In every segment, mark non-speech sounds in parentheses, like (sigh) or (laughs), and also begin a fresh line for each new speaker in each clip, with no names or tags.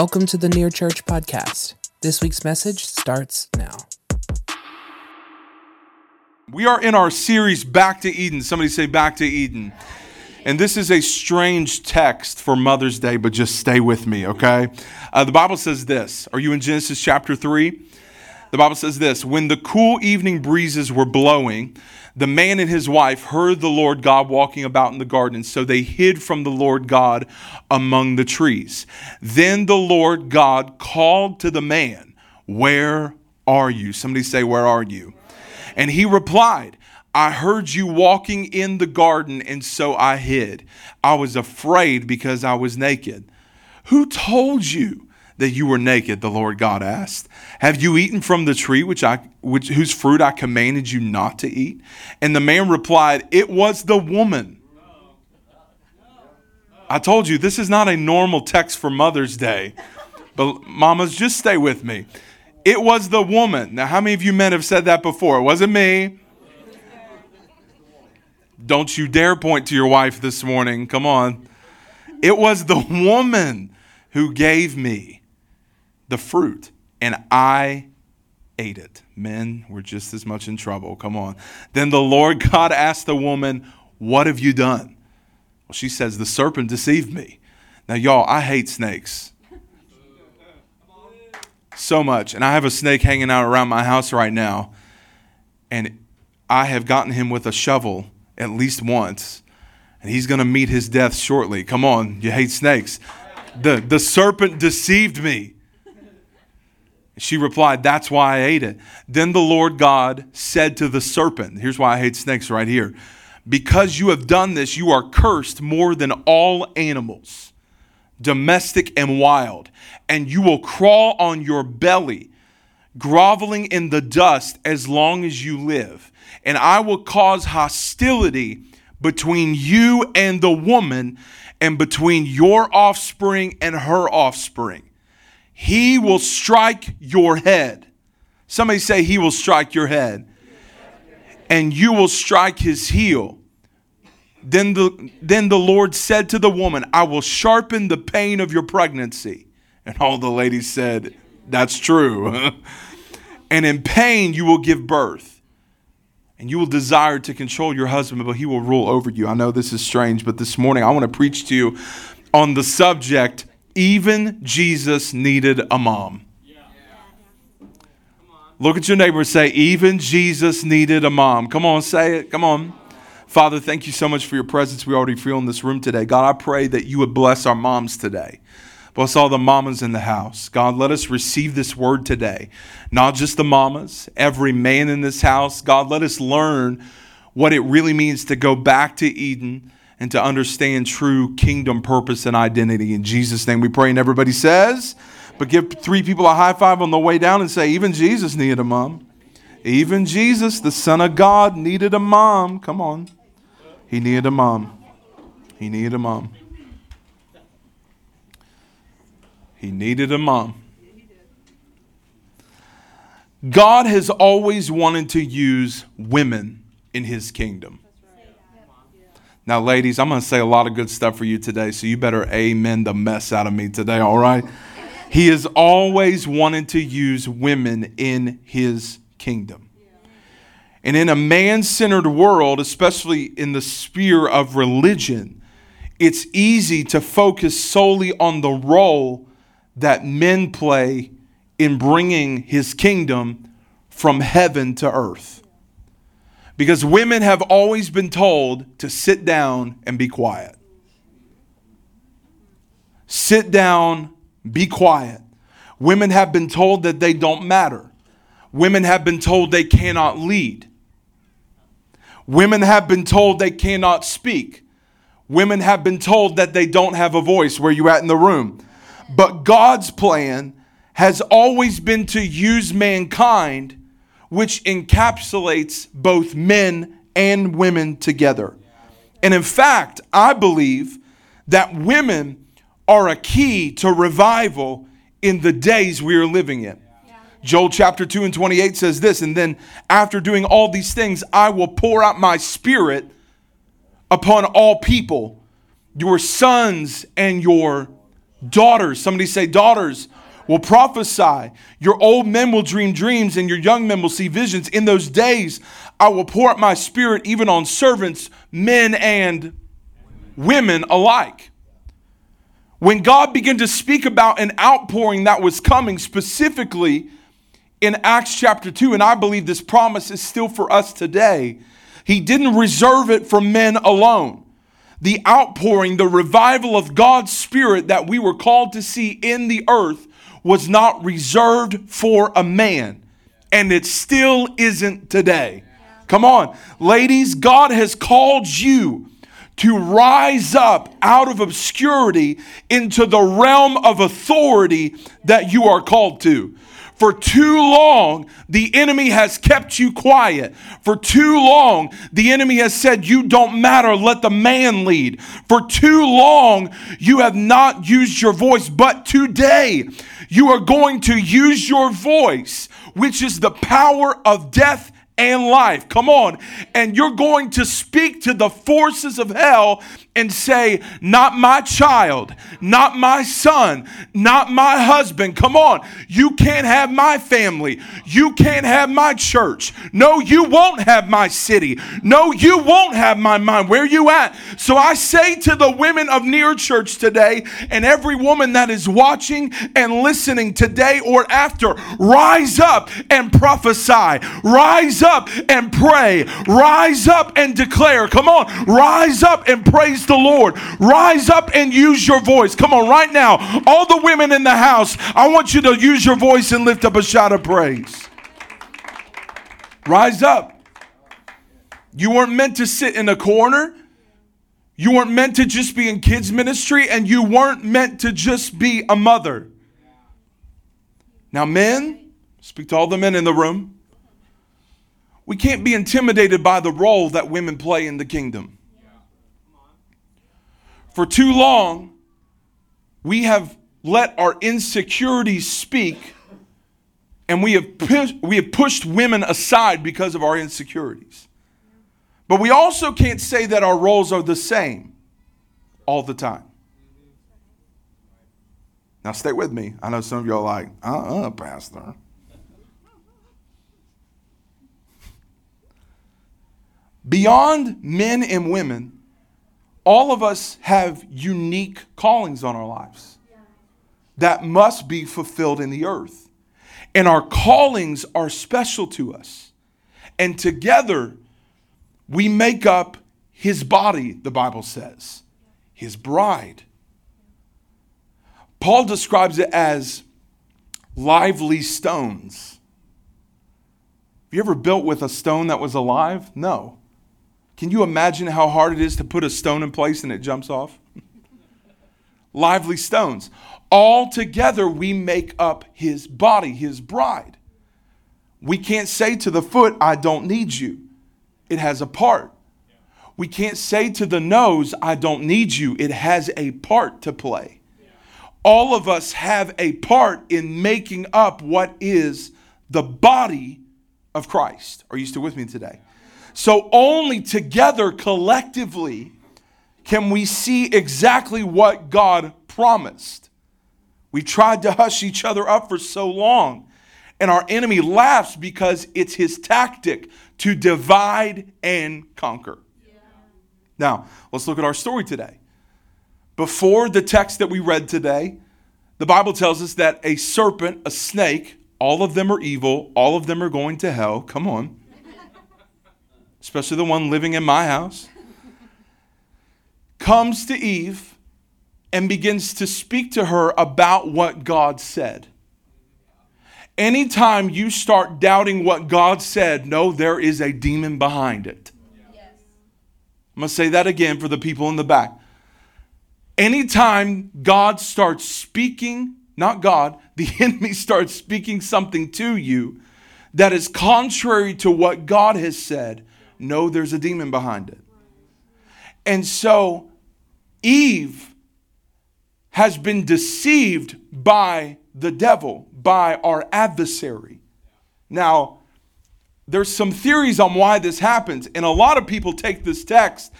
Welcome to the Near Church Podcast. This week's message starts now.
We are in our series Back to Eden. Somebody say Back to Eden. And this is a strange text for Mother's Day, but just stay with me, okay? Uh, the Bible says this. Are you in Genesis chapter 3? The Bible says this When the cool evening breezes were blowing, the man and his wife heard the Lord God walking about in the garden, so they hid from the Lord God among the trees. Then the Lord God called to the man, Where are you? Somebody say, Where are you? And he replied, I heard you walking in the garden, and so I hid. I was afraid because I was naked. Who told you that you were naked? The Lord God asked. Have you eaten from the tree which I which whose fruit I commanded you not to eat? And the man replied, It was the woman. I told you this is not a normal text for Mother's Day. But mamas, just stay with me. It was the woman. Now, how many of you men have said that before? It wasn't me. Don't you dare point to your wife this morning. Come on. It was the woman who gave me the fruit, and I ate it. Men were just as much in trouble. Come on. Then the Lord (laughs) God asked the woman, What have you done? Well, she says, The serpent deceived me. Now, y'all, I hate snakes so much. And I have a snake hanging out around my house right now. And I have gotten him with a shovel at least once. And he's going to meet his death shortly. Come on, you hate snakes. The, the serpent deceived me. She replied, That's why I ate it. Then the Lord God said to the serpent, Here's why I hate snakes right here. Because you have done this, you are cursed more than all animals, domestic and wild, and you will crawl on your belly, groveling in the dust as long as you live. And I will cause hostility between you and the woman, and between your offspring and her offspring. He will strike your head. Somebody say, He will strike your head. And you will strike his heel. Then the, then the Lord said to the woman, I will sharpen the pain of your pregnancy. And all the ladies said, That's true. (laughs) and in pain you will give birth. And you will desire to control your husband, but he will rule over you. I know this is strange, but this morning I want to preach to you on the subject even Jesus needed a mom. Look at your neighbor and say, Even Jesus needed a mom. Come on, say it. Come on. Father, thank you so much for your presence we already feel in this room today. God, I pray that you would bless our moms today. Bless all the mamas in the house. God, let us receive this word today. Not just the mamas, every man in this house. God, let us learn what it really means to go back to Eden and to understand true kingdom purpose and identity. In Jesus' name we pray. And everybody says, but give three people a high five on the way down and say, even Jesus needed a mom. Even Jesus, the Son of God, needed a mom. Come on. He needed a mom. He needed a mom. He needed a mom. God has always wanted to use women in his kingdom. Now, ladies, I'm going to say a lot of good stuff for you today, so you better amen the mess out of me today, all right? He has always wanted to use women in his kingdom. And in a man centered world, especially in the sphere of religion, it's easy to focus solely on the role that men play in bringing his kingdom from heaven to earth. Because women have always been told to sit down and be quiet. Sit down, be quiet. Women have been told that they don't matter. Women have been told they cannot lead. Women have been told they cannot speak. Women have been told that they don't have a voice. Where you at in the room? But God's plan has always been to use mankind, which encapsulates both men and women together. And in fact, I believe that women are a key to revival in the days we are living in. Joel chapter 2 and 28 says this, and then after doing all these things, I will pour out my spirit upon all people. Your sons and your Daughters, somebody say, daughters will prophesy. Your old men will dream dreams, and your young men will see visions. In those days, I will pour out my spirit even on servants, men and women alike. When God began to speak about an outpouring that was coming specifically in Acts chapter 2, and I believe this promise is still for us today, He didn't reserve it for men alone. The outpouring, the revival of God's Spirit that we were called to see in the earth was not reserved for a man, and it still isn't today. Come on, ladies, God has called you to rise up out of obscurity into the realm of authority that you are called to. For too long, the enemy has kept you quiet. For too long, the enemy has said, You don't matter, let the man lead. For too long, you have not used your voice. But today, you are going to use your voice, which is the power of death and life. Come on. And you're going to speak to the forces of hell and say, Not my child, not my son, not my husband. Come on. You can't have my family. You can't have my church. No, you won't have my city. No, you won't have my mind. Where you at? So I say to the women of Near Church today and every woman that is watching and listening today or after, rise up and prophesy. Rise up and pray. Rise up and declare. Come on. Rise up and praise the Lord. Rise up and use your voice. Come on, right now. All the women in the house, I want you to use your voice and lift up a shout of praise. Rise up. You weren't meant to sit in a corner. You weren't meant to just be in kids' ministry, and you weren't meant to just be a mother. Now, men, speak to all the men in the room. We can't be intimidated by the role that women play in the kingdom. For too long, we have let our insecurities speak and we have, pushed, we have pushed women aside because of our insecurities. But we also can't say that our roles are the same all the time. Now, stay with me. I know some of y'all are like, uh uh-uh, uh, Pastor. Beyond men and women, all of us have unique callings on our lives that must be fulfilled in the earth. And our callings are special to us. And together, we make up his body, the Bible says, his bride. Paul describes it as lively stones. Have you ever built with a stone that was alive? No. Can you imagine how hard it is to put a stone in place and it jumps off? (laughs) Lively stones. All together we make up his body, his bride. We can't say to the foot, I don't need you. It has a part. We can't say to the nose, I don't need you. It has a part to play. All of us have a part in making up what is the body of Christ. Are you still with me today? So only together, collectively, can we see exactly what God promised. We tried to hush each other up for so long, and our enemy laughs because it's his tactic to divide and conquer. Yeah. Now, let's look at our story today. Before the text that we read today, the Bible tells us that a serpent, a snake, all of them are evil, all of them are going to hell. Come on especially the one living in my house, comes to Eve and begins to speak to her about what God said. Anytime you start doubting what God said, no, there is a demon behind it. Yes. I'm going to say that again for the people in the back. Anytime God starts speaking, not God, (laughs) the enemy starts speaking something to you that is contrary to what God has said, know there's a demon behind it. And so Eve has been deceived by the devil, by our adversary. Now, there's some theories on why this happens, and a lot of people take this text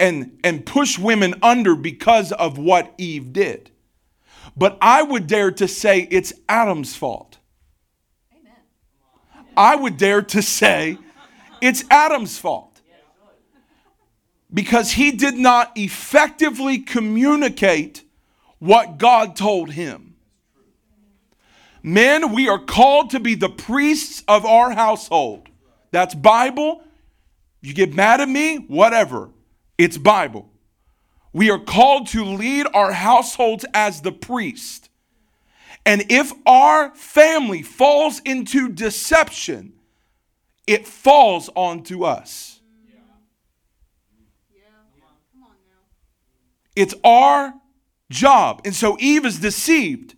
and, and push women under because of what Eve did. But I would dare to say it's Adam's fault. I would dare to say it's Adam's fault. Because he did not effectively communicate what God told him. Men, we are called to be the priests of our household. That's Bible. You get mad at me, whatever. It's Bible. We are called to lead our households as the priest. And if our family falls into deception, it falls onto us. It's our job. And so Eve is deceived.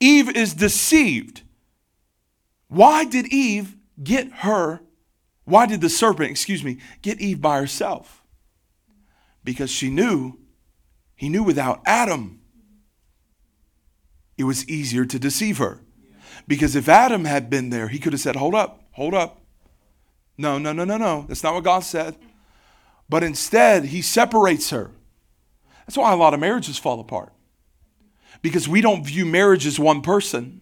Eve is deceived. Why did Eve get her? Why did the serpent, excuse me, get Eve by herself? Because she knew, he knew without Adam, it was easier to deceive her. Because if Adam had been there, he could have said, Hold up, hold up. No, no, no, no, no. That's not what God said. But instead, he separates her. That's why a lot of marriages fall apart. Because we don't view marriage as one person.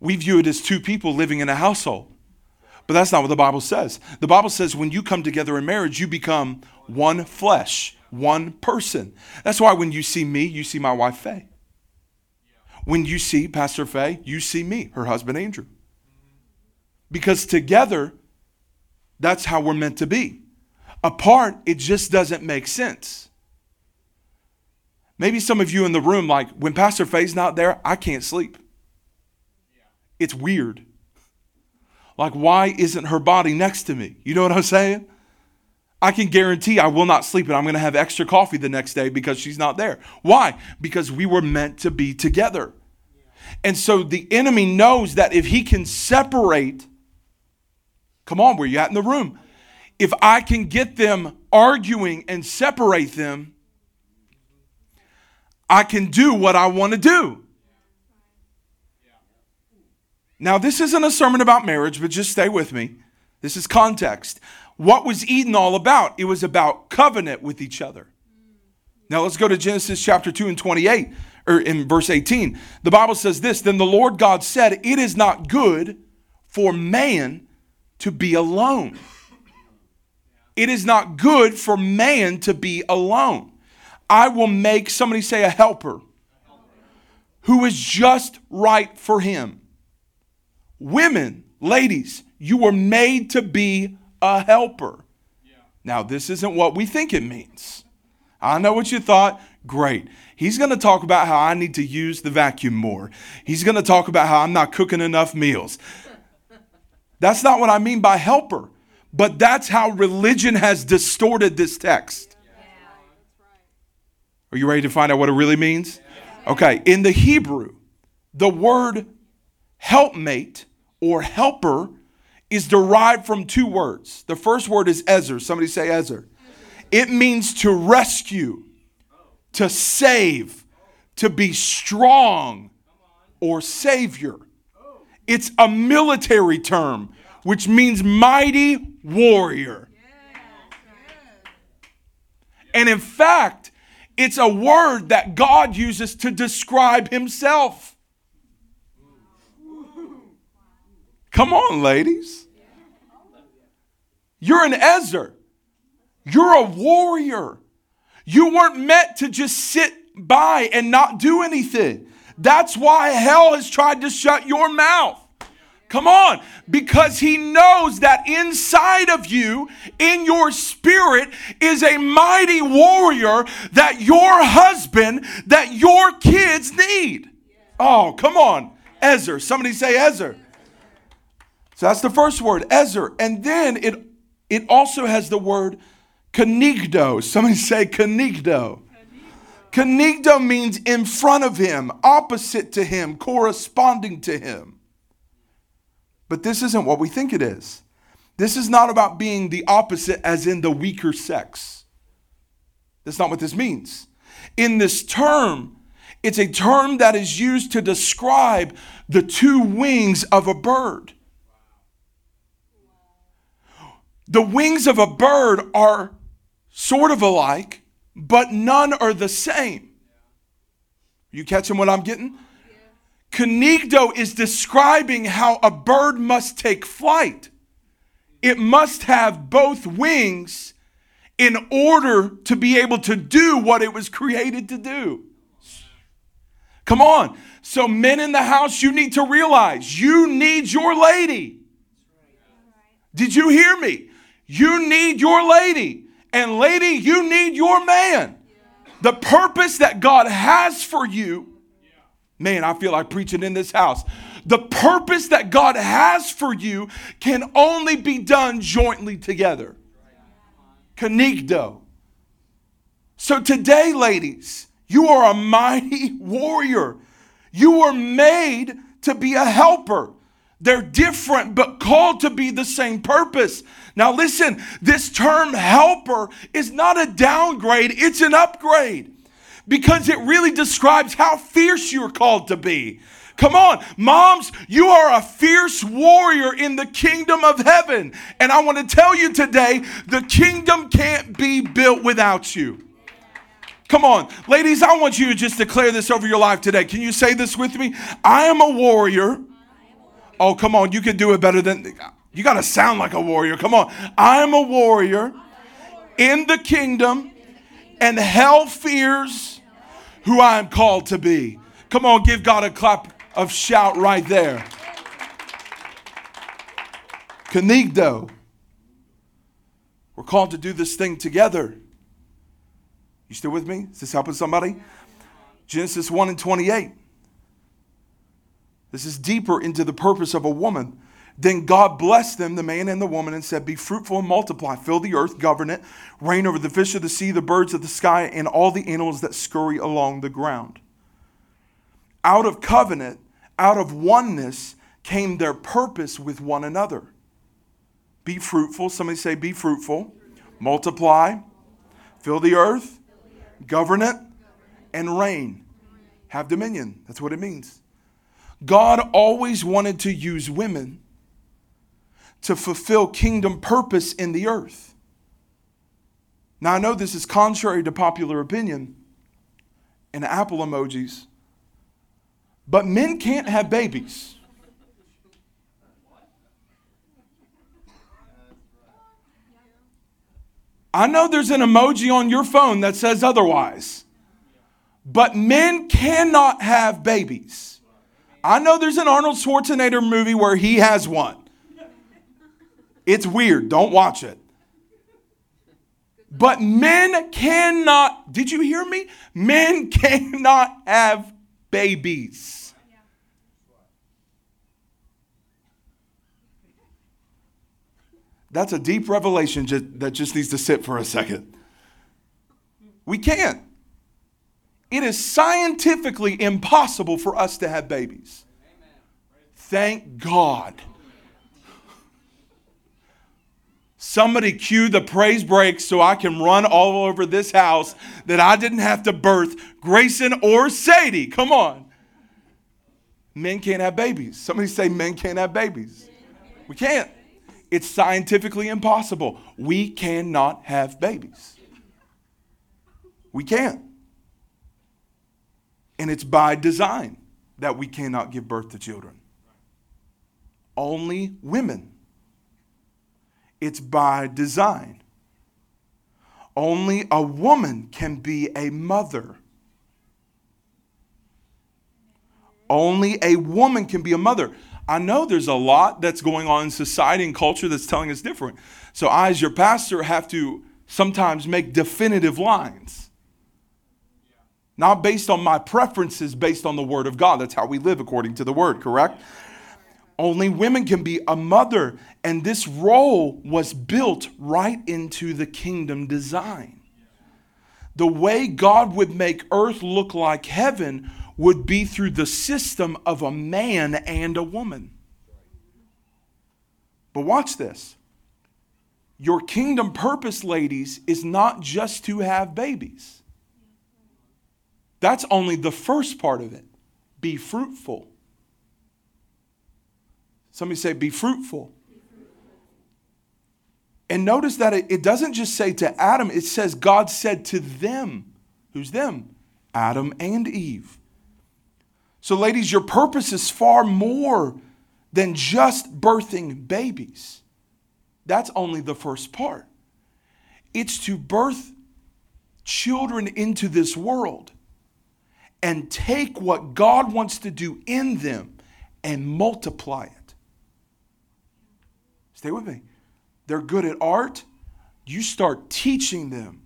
We view it as two people living in a household. But that's not what the Bible says. The Bible says when you come together in marriage, you become one flesh, one person. That's why when you see me, you see my wife Faye. When you see Pastor Faye, you see me, her husband Andrew. Because together, that's how we're meant to be. Apart, it just doesn't make sense. Maybe some of you in the room, like when Pastor Faye's not there, I can't sleep. It's weird. Like, why isn't her body next to me? You know what I'm saying? I can guarantee I will not sleep and I'm going to have extra coffee the next day because she's not there. Why? Because we were meant to be together. And so the enemy knows that if he can separate, come on, where you at in the room? if I can get them arguing and separate them, I can do what I want to do. Now, this isn't a sermon about marriage, but just stay with me. This is context. What was Eden all about? It was about covenant with each other. Now, let's go to Genesis chapter 2 and 28, or in verse 18. The Bible says this Then the Lord God said, It is not good for man to be alone. It is not good for man to be alone. I will make somebody say a helper who is just right for him. Women, ladies, you were made to be a helper. Now, this isn't what we think it means. I know what you thought. Great. He's going to talk about how I need to use the vacuum more. He's going to talk about how I'm not cooking enough meals. That's not what I mean by helper. But that's how religion has distorted this text. Are you ready to find out what it really means? Okay, in the Hebrew, the word helpmate or helper is derived from two words. The first word is ezer. Somebody say ezer. It means to rescue, to save, to be strong, or savior. It's a military term which means mighty warrior. And in fact, it's a word that God uses to describe himself. Come on, ladies. You're an Ezer. You're a warrior. You weren't meant to just sit by and not do anything. That's why hell has tried to shut your mouth. Come on. Because he knows that inside of you, in your spirit, is a mighty warrior that your husband, that your kids need. Oh, come on. Ezer. Somebody say Ezer. So that's the first word, Ezer. And then it, it also has the word kenegdo. Somebody say kenegdo. Kenegdo means in front of him, opposite to him, corresponding to him. But this isn't what we think it is. This is not about being the opposite, as in the weaker sex. That's not what this means. In this term, it's a term that is used to describe the two wings of a bird. The wings of a bird are sort of alike, but none are the same. You catching what I'm getting? Kenegdo is describing how a bird must take flight. It must have both wings in order to be able to do what it was created to do. Come on. So, men in the house, you need to realize you need your lady. Did you hear me? You need your lady. And, lady, you need your man. The purpose that God has for you Man, I feel like preaching in this house. The purpose that God has for you can only be done jointly together. Kenegdo. So today, ladies, you are a mighty (laughs) warrior. You were made to be a helper. They're different, but called to be the same purpose. Now, listen, this term helper is not a downgrade, it's an upgrade because it really describes how fierce you're called to be. Come on, moms, you are a fierce warrior in the kingdom of heaven. And I want to tell you today the kingdom can't be built without you. Come on, ladies, I want you to just declare this over your life today. Can you say this with me? I am a warrior. Oh, come on, you can do it better than you got to sound like a warrior. Come on. I am a warrior in the kingdom, and hell fears who I am called to be. Come on, give God a clap of shout right there. Kenegdo. We're called to do this thing together. You still with me? Is this helping somebody? Genesis 1 and 28. This is deeper into the purpose of a woman. Then God blessed them, the man and the woman, and said, Be fruitful and multiply, fill the earth, govern it, reign over the fish of the sea, the birds of the sky, and all the animals that scurry along the ground. Out of covenant, out of oneness, came their purpose with one another. Be fruitful. Somebody say, Be fruitful. Multiply. Fill the earth. Govern it. And reign. Have dominion. That's what it means. God always wanted to use women to fulfill kingdom purpose in the earth. Now, I know this is contrary to popular opinion and Apple emojis, but men can't have babies. I know there's an emoji on your phone that says otherwise, but men cannot have babies. I know there's an Arnold Schwarzenegger movie where he has one. It's weird. Don't watch it. But men cannot, did you hear me? Men (laughs) cannot have babies. That's a deep revelation that just needs to sit for a second. We can't. It is scientifically impossible for us to have babies. Thank God. Somebody cue the praise break so I can run all over this house that I didn't have to birth Grayson or Sadie. Come on. Men can't have babies. Somebody say men can't have babies. We can't. It's scientifically impossible. We cannot have babies. We can't. And it's by design that we cannot give birth to children. Only women it's by design. Only a woman can be a mother. Only a woman can be a mother. I know there's a lot that's going on in society and culture that's telling us different. So I, as your pastor, have to sometimes make definitive lines. Not based on my preferences, based on the Word of God. That's how we live according to the Word, correct? Only women can be a mother. And this role was built right into the kingdom design. The way God would make earth look like heaven would be through the system of a man and a woman. But watch this. Your kingdom purpose, ladies, is not just to have babies. That's only the first part of it. Be fruitful. Somebody say, be fruitful. And notice that it, doesn't just say to Adam, it says God said to them. Who's them? Adam and Eve. So, ladies, your purpose is far more than just birthing babies. That's only the first part. It's to birth children into this world and take what God wants to do in them and multiply it. Stay with me. They're good at art. You start teaching them,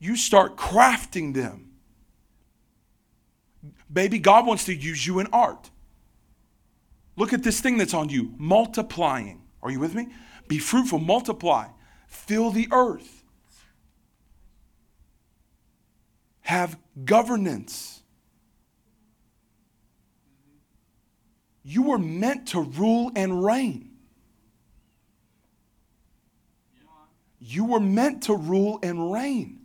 you start crafting them. Baby, God wants to use you in art. Look at this thing that's on you multiplying. Are you with me? Be fruitful, multiply, fill the earth, have governance. You were meant to rule and reign. You were meant to rule and reign.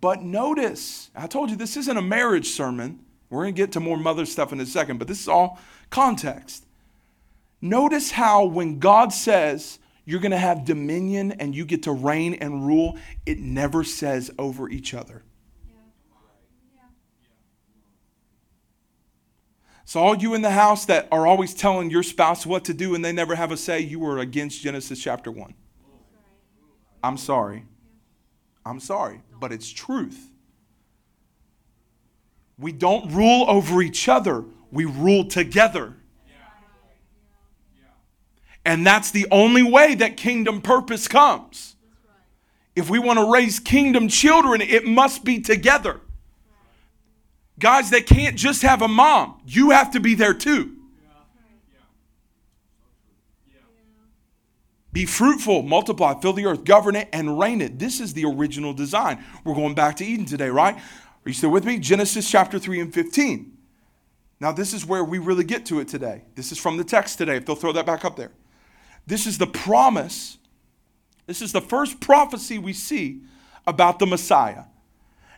But notice, I told you this isn't a marriage sermon. We're going to get to more mother stuff in a second, but this is all context. Notice how when God says you're going to have dominion and you get to reign and rule, it never says over each other. So, all you in the house that are always telling your spouse what to do and they never have a say, you are against Genesis chapter 1. I'm sorry. I'm sorry, but it's truth. We don't rule over each other, we rule together. And that's the only way that kingdom purpose comes. If we want to raise kingdom children, it must be together. Guys, they can't just have a mom, you have to be there too. Be fruitful, multiply, fill the earth, govern it, and reign it. This is the original design. We're going back to Eden today, right? Are you still with me? Genesis chapter 3 and 15. Now, this is where we really get to it today. This is from the text today, if they'll throw that back up there. This is the promise. This is the first prophecy we see about the Messiah.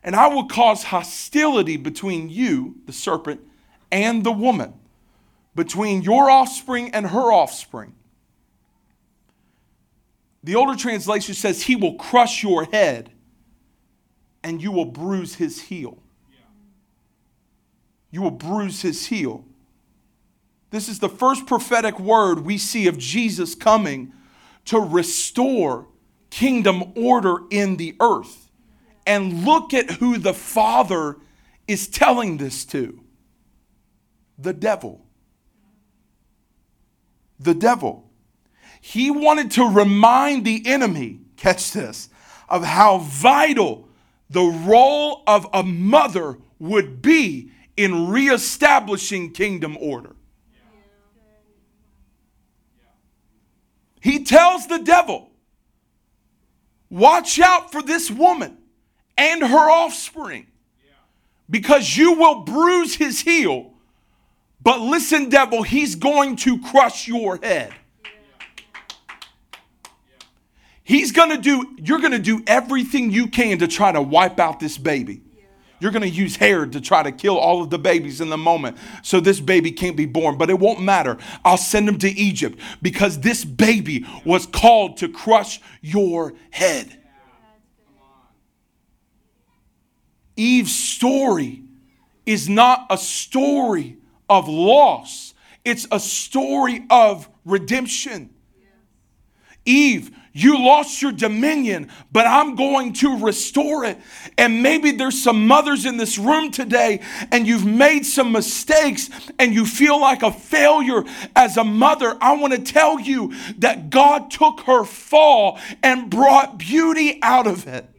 And I will cause hostility between you, the serpent, and the woman, between your offspring and her offspring. The older translation says, He will crush your head and you will bruise his heel. You will bruise his heel. This is the first prophetic word we see of Jesus coming to restore kingdom order in the earth. And look at who the Father is telling this to the devil. The devil. He wanted to remind the enemy, catch this, of how vital the role of a mother would be in reestablishing kingdom order. He tells the devil, Watch out for this woman and her offspring, because you will bruise his heel. But listen, devil, he's going to crush your head. He's going to do, you're going to do everything you can to try to wipe out this baby. You're going to use Herod to try to kill all of the babies in the moment so this baby can't be born. But it won't matter. I'll send him to Egypt because this baby was called to crush your head. Eve's story is not a story of loss, it's a story of redemption. Eve, you lost your dominion, but I'm going to restore it. And maybe there's some mothers in this room today, and you've made some mistakes and you feel like a failure as a mother. I want to tell you that God took her fall and brought beauty out of it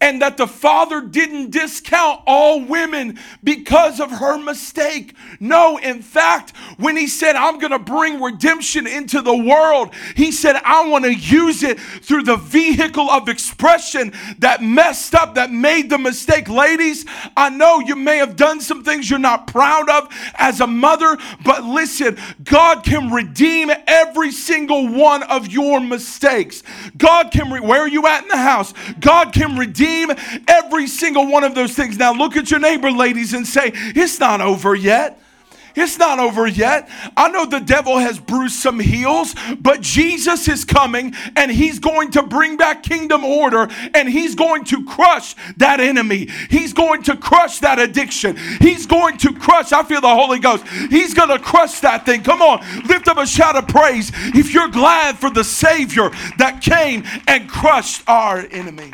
and that the father didn't discount all women because of her mistake. No, in fact, when he said, I'm going to bring redemption into the world, he said, I want to use it through the vehicle of expression that messed up, that made the mistake. Ladies, I know you may have done some things you're not proud of as a mother, but listen, God can redeem every single one of your mistakes. God can, re- where are you at in the house? God can redeem redeem every single one of those things. Now look at your neighbor, ladies, and say, It's not over yet. It's not over yet. I know the devil has bruised some heels, but Jesus is coming and he's going to bring back kingdom order and he's going to crush that enemy. He's going to crush that addiction. He's going to crush, I feel the Holy Ghost. He's going to crush that thing. Come on, lift up a shout of praise if you're glad for the Savior that came and crushed our enemy.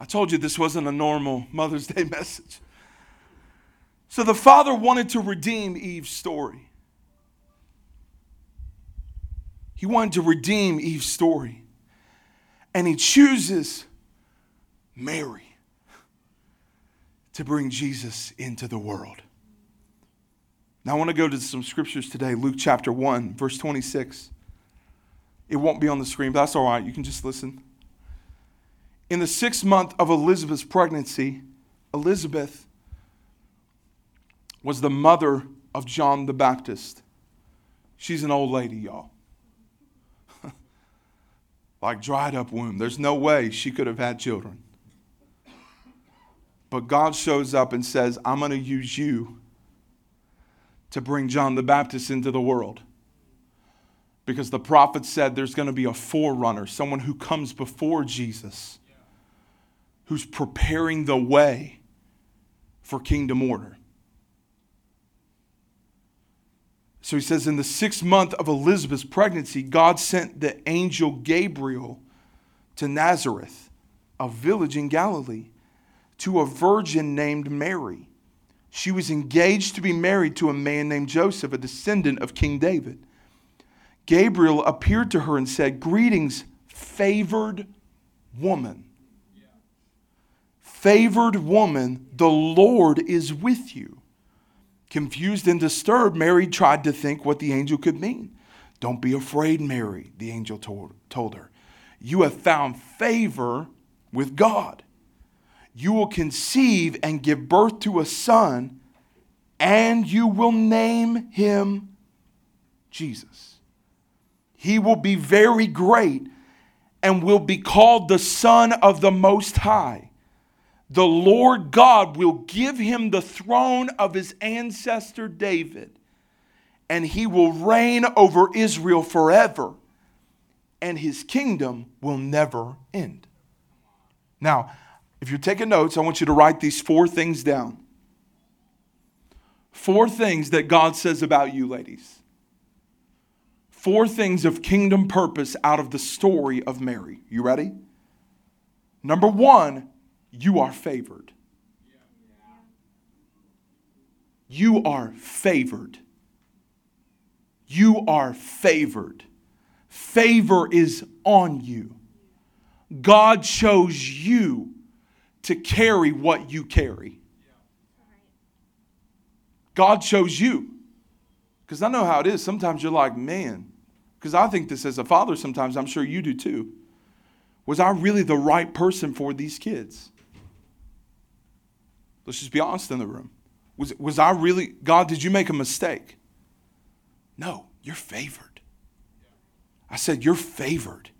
I told you this wasn't a normal Mother's Day (laughs) message. So the father wanted to redeem Eve's story. He wanted to redeem Eve's story. And he chooses Mary to bring Jesus into the world. Now, I want to go to some scriptures today. Luke chapter 1, verse 26. It won't be on the screen, but that's all right. You can just listen. In the sixth month of Elizabeth's pregnancy, Elizabeth was the mother of John the Baptist. She's an old lady, y'all. (laughs) like dried up womb. There's no way she could have had children. But God shows up and says, I'm going to use you to bring John the Baptist into the world. Because the prophet said there's going to be a forerunner, someone who comes before Jesus, who's preparing the way for kingdom order. So he says, in the sixth month of Elizabeth's pregnancy, God sent the angel Gabriel to Nazareth, a village in Galilee, to a virgin named Mary. She was engaged to be married to a man named Joseph, a descendant of King David. Gabriel appeared to her and said, Greetings, favored woman. Favored woman, the Lord is with you. Confused and disturbed, Mary tried to think what the angel could mean. Don't be afraid, Mary, the angel told, told her. You have found favor with God. You will conceive and give birth to a son, and you will name him Jesus. He will be very great and will be called the Son of the Most High the Lord God will give him the throne of his ancestor David, and he will reign over Israel forever, and his kingdom will never end. Now, if you're taking notes, I want you to write these four things down. Four things that God says about you, ladies. Four things of kingdom purpose out of the story of Mary. You ready? Number one, you are favored. You are favored. You are favored. Favor is on you. God chose you to carry what you carry. God chose you. Because I know how it is. Sometimes you're like, man, because I think this as a father sometimes, I'm sure you do too. Was I really the right person for these kids? Let's just be honest in the room. Was, was I really, God, did you make a mistake? No, you're favored. I said, You're favored.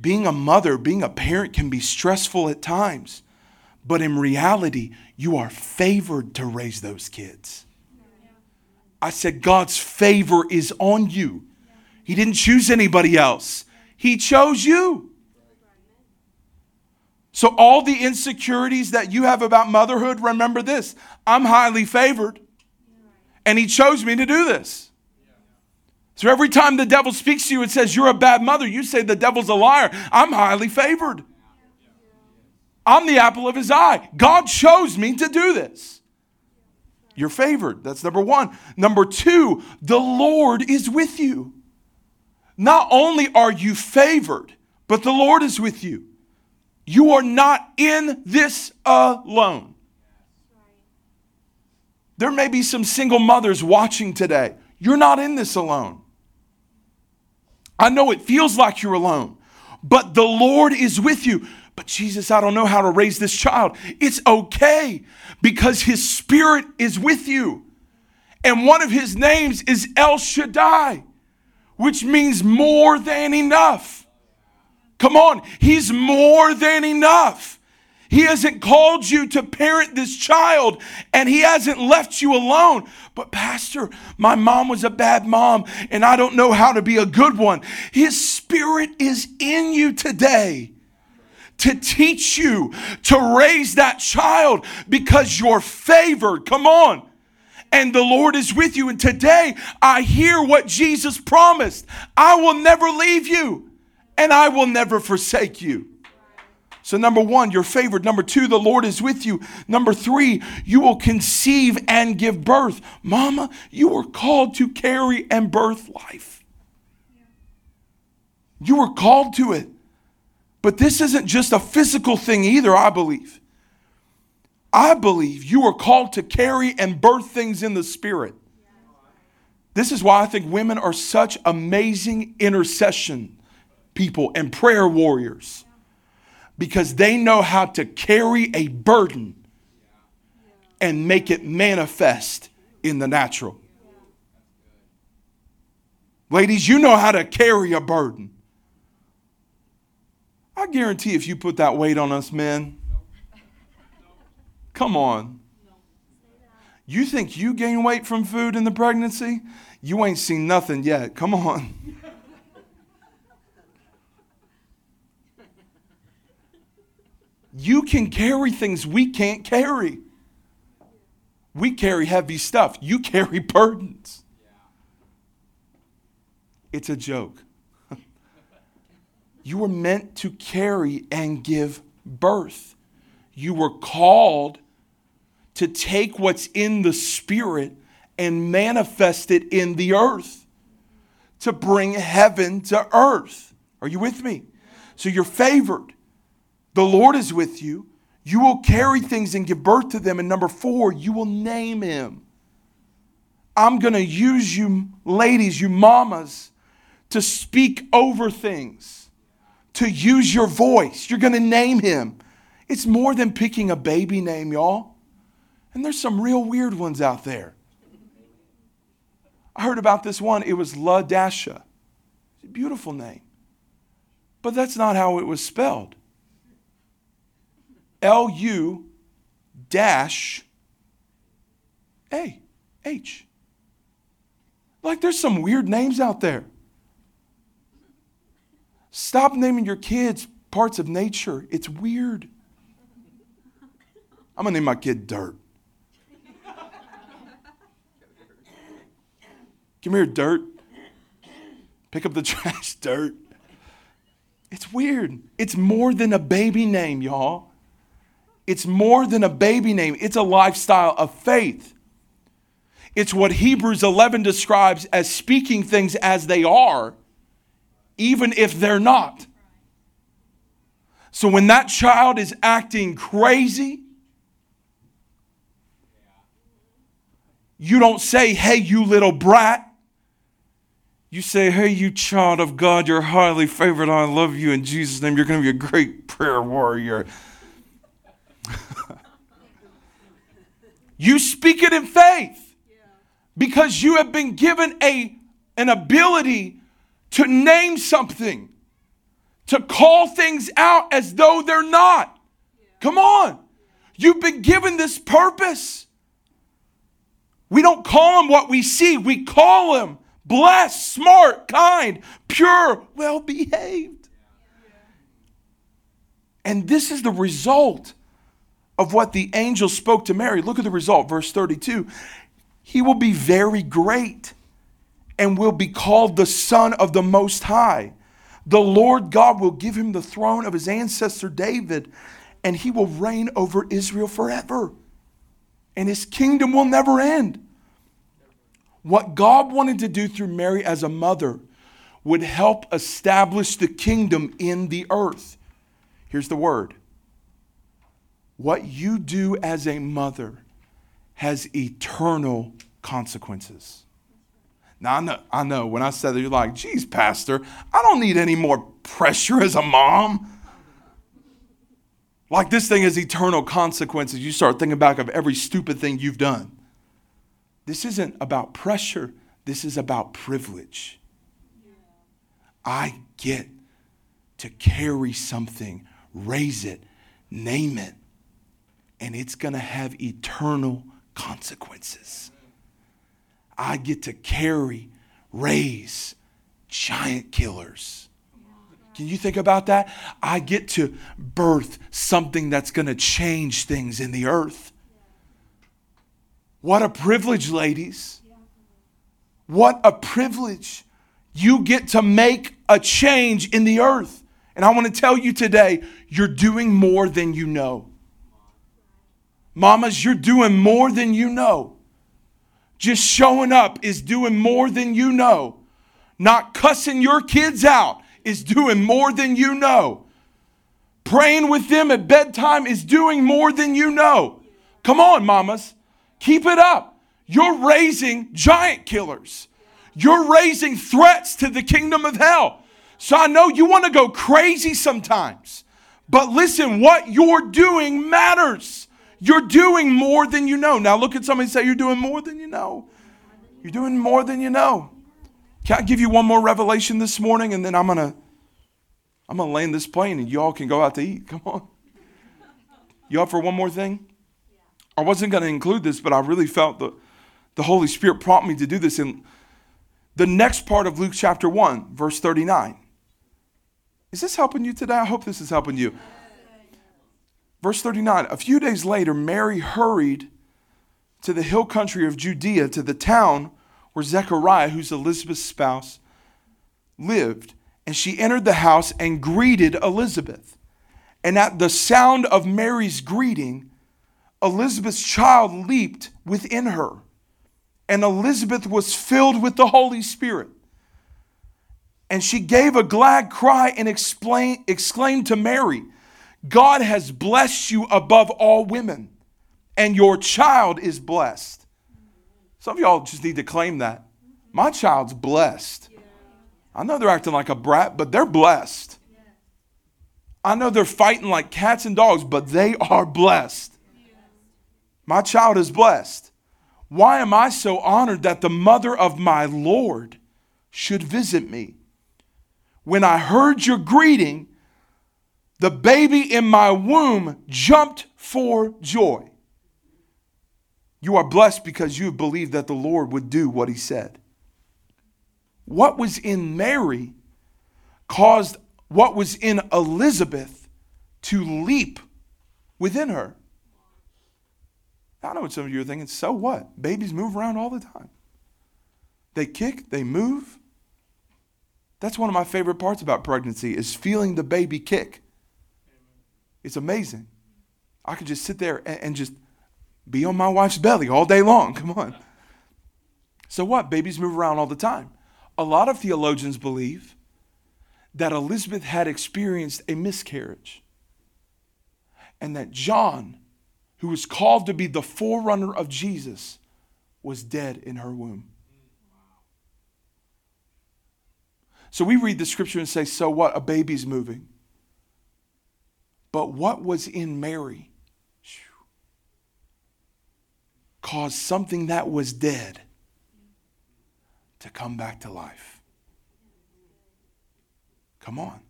Being a mother, being a parent can be stressful at times, but in reality, you are favored to raise those kids. I said, God's favor is on you. He didn't choose anybody else, He chose you. So, all the insecurities that you have about motherhood, remember this I'm highly favored, and He chose me to do this. So, every time the devil speaks to you and says, You're a bad mother, you say, The devil's a liar. I'm highly favored. I'm the apple of His eye. God chose me to do this. You're favored. That's number one. Number two, the Lord is with you. Not only are you favored, but the Lord is with you. You are not in this alone. There may be some single mothers watching today. You're not in this alone. I know it feels like you're alone, but the Lord is with you. But Jesus, I don't know how to raise this child. It's okay because his spirit is with you. And one of his names is El Shaddai, which means more than enough. Come on, He's more than enough. He hasn't called you to parent this child and he hasn't left you alone. But, Pastor, my mom was a bad mom and I don't know how to be a good one. His spirit is in you today to teach you to raise that child because you're favored. Come on. And the Lord is with you. And today I hear what Jesus promised I will never leave you and I will never forsake you. So, number one, you're favored. Number two, the Lord is with you. Number three, you will conceive and give birth. Mama, you were called to carry and birth life. You were called to it. But this isn't just a physical thing either, I believe. I believe you are called to carry and birth things in the spirit. This is why I think women are such amazing intercession people and prayer warriors because they know how to carry a burden and make it manifest in the natural. Ladies, you know how to carry a burden. I guarantee if you put that weight on us men, come on. You think you gain weight from food in the pregnancy? You ain't seen nothing yet. Come on. You can carry things we can't carry. We carry heavy stuff. You carry burdens. It's a joke. (laughs) you were meant to carry and give birth. You were called to take what's in the spirit and manifest it in the earth, to bring heaven to earth. Are you with me? So you're favored. The Lord is with you. You will carry things and give birth to them. And number four, you will name him. I'm going to use you, ladies, you mamas, to speak over things, to use your voice. You're going to name him. It's more than picking a baby name, y'all. And there's some real weird ones out there. I heard about this one. It was La Dasha. It's a beautiful name. But that's not how it was spelled. L U dash A H. Like there's some weird names out there. Stop naming your kids parts of nature. It's weird. I'm going to name my kid Dirt. Come here, Dirt. Pick up the (laughs) trash, Dirt. It's weird. It's more than a baby name, y'all. It's more than a baby name, it's a lifestyle of faith. It's what Hebrews 11 describes as speaking things as they are, even if they're not. So when that child is acting crazy, you don't say, hey, you little brat. You say, hey, you child of God, you're highly favored. I love you in Jesus' name. You're going to be a great prayer warrior. You speak it in faith because you have been given a, an ability to name something, to call things out as though they're not. Come on. You've been given this purpose. We don't call them what we see, we call them blessed, smart, kind, pure, well behaved. And this is the result of what the angel spoke to Mary. Look at the result, verse 32. He will be very great and will be called the Son of the Most High. The Lord God will give him the throne of his ancestor David, and he will reign over Israel forever. And his kingdom will never end. What God wanted to do through Mary as a mother would help establish the kingdom in the earth. Here's the word what you do as a mother has eternal consequences. Now, I know, I know when I said that, you're like, geez, Pastor, I don't need any more pressure as a mom. Like this thing has eternal consequences. You start thinking back of every stupid thing you've done. This isn't about pressure, this is about privilege. I get to carry something, raise it, name it, and it's going to have eternal consequences. I get to carry, raise giant killers. Can you think about that? I get to birth something that's going to change things in the earth. What a privilege, ladies. What a privilege. You get to make a change in the earth. And I want to tell you today, you're doing more than you know. Mamas, you're doing more than you know. Just showing up is doing more than you know. Not cussing your kids out is doing more than you know. Praying with them at bedtime is doing more than you know. Come on, mamas. Keep it up. You're raising giant killers. You're raising threats to the kingdom of hell. So I know you want to go crazy sometimes. But listen, what you're doing matters. You're doing more than you know. Now look at somebody say, You're doing more than you know. You're doing more than you know. Can I give you one more revelation this morning and then I'm gonna I'm gonna land this plane and y'all can go out to eat. Come on. You up for one more thing? I wasn't gonna include this, but I really felt the, the Holy Spirit prompt me to do this in the next part of Luke chapter 1, verse 39. Is this helping you today? I hope this is helping you. Verse 39 A few days later, Mary hurried to the hill country of Judea, to the town where Zechariah, who's Elizabeth's spouse, lived. And she entered the house and greeted Elizabeth. And at the sound of Mary's greeting, Elizabeth's child leaped within her. And Elizabeth was filled with the Holy Spirit. And she gave a glad cry and exclaimed to Mary, God has blessed you above all women, and your child is blessed. Some of y'all just need to claim that. My child's blessed. I know they're acting like a brat, but they're blessed. I know they're fighting like cats and dogs, but they are blessed. My child is blessed. Why am I so honored that the mother of my Lord should visit me? when I heard your greeting, the baby in my womb jumped for joy. You are blessed because you believed that the Lord would do what he said. What was in Mary caused what was in Elizabeth to leap within her. I know what some of you are thinking. So what? Babies move around all the time. They kick, they move, that's one of my favorite parts about pregnancy is feeling the baby kick. It's amazing. I could just sit there and, and just be on my wife's belly all day long. (laughs) Come on. So what? Babies move around all the time. A lot of theologians believe that Elizabeth had experienced a miscarriage and that John, who was called to be the forerunner of Jesus, was dead in her womb. So we read the scripture and say, so what? A baby's moving. But what was in Mary caused something that was dead to come back to life. Come on.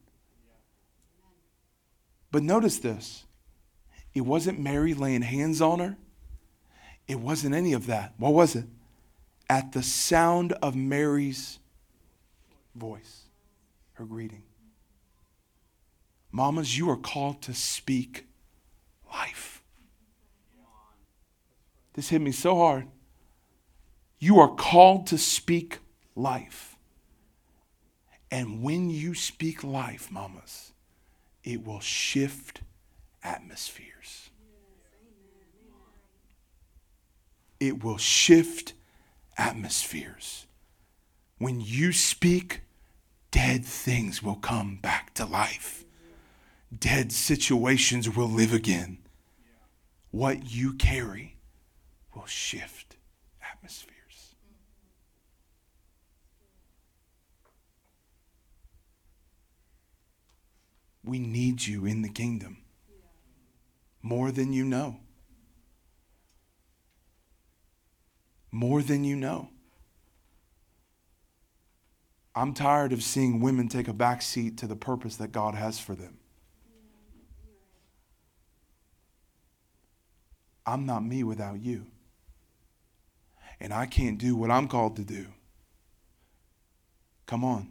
But notice this it wasn't Mary laying hands on her, it wasn't any of that. What was it? At the sound of Mary's voice, her greeting. Mamas, you are called to speak life. This hit me so hard. You are called to speak life. And when you speak life, mamas, it will shift atmospheres. It will shift atmospheres. When you speak dead things will come back to life. Dead situations will live again. What you carry will shift atmospheres. We need you in the kingdom more than you know. More than you know. I'm tired of seeing women take a back seat to the purpose that God has for them. I'm not me without you. And I can't do what I'm called to do. Come on.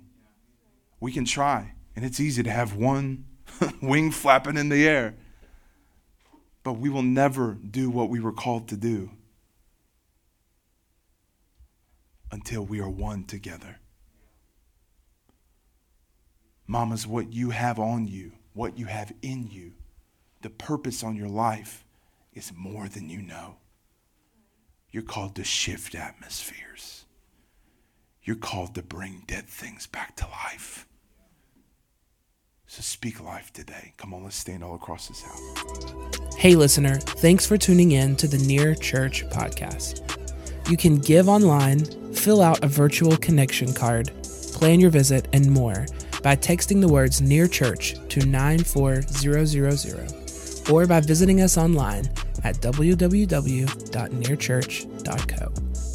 We can try. And it's easy to have one (laughs) wing flapping in the air. But we will never do what we were called to do until we are one together. Mamas, what you have on you, what you have in you, the purpose on your life is more than you know. You're called to shift atmospheres. You're called to bring dead things back to life. So speak life today. Come on, let's stand all across this house.
Hey, listener, thanks for tuning in to the Near Church podcast. You can give online, fill out a virtual connection card, plan your visit, and more by texting the words Near Church to 94000 or by visiting us online at www.nearchurch.co.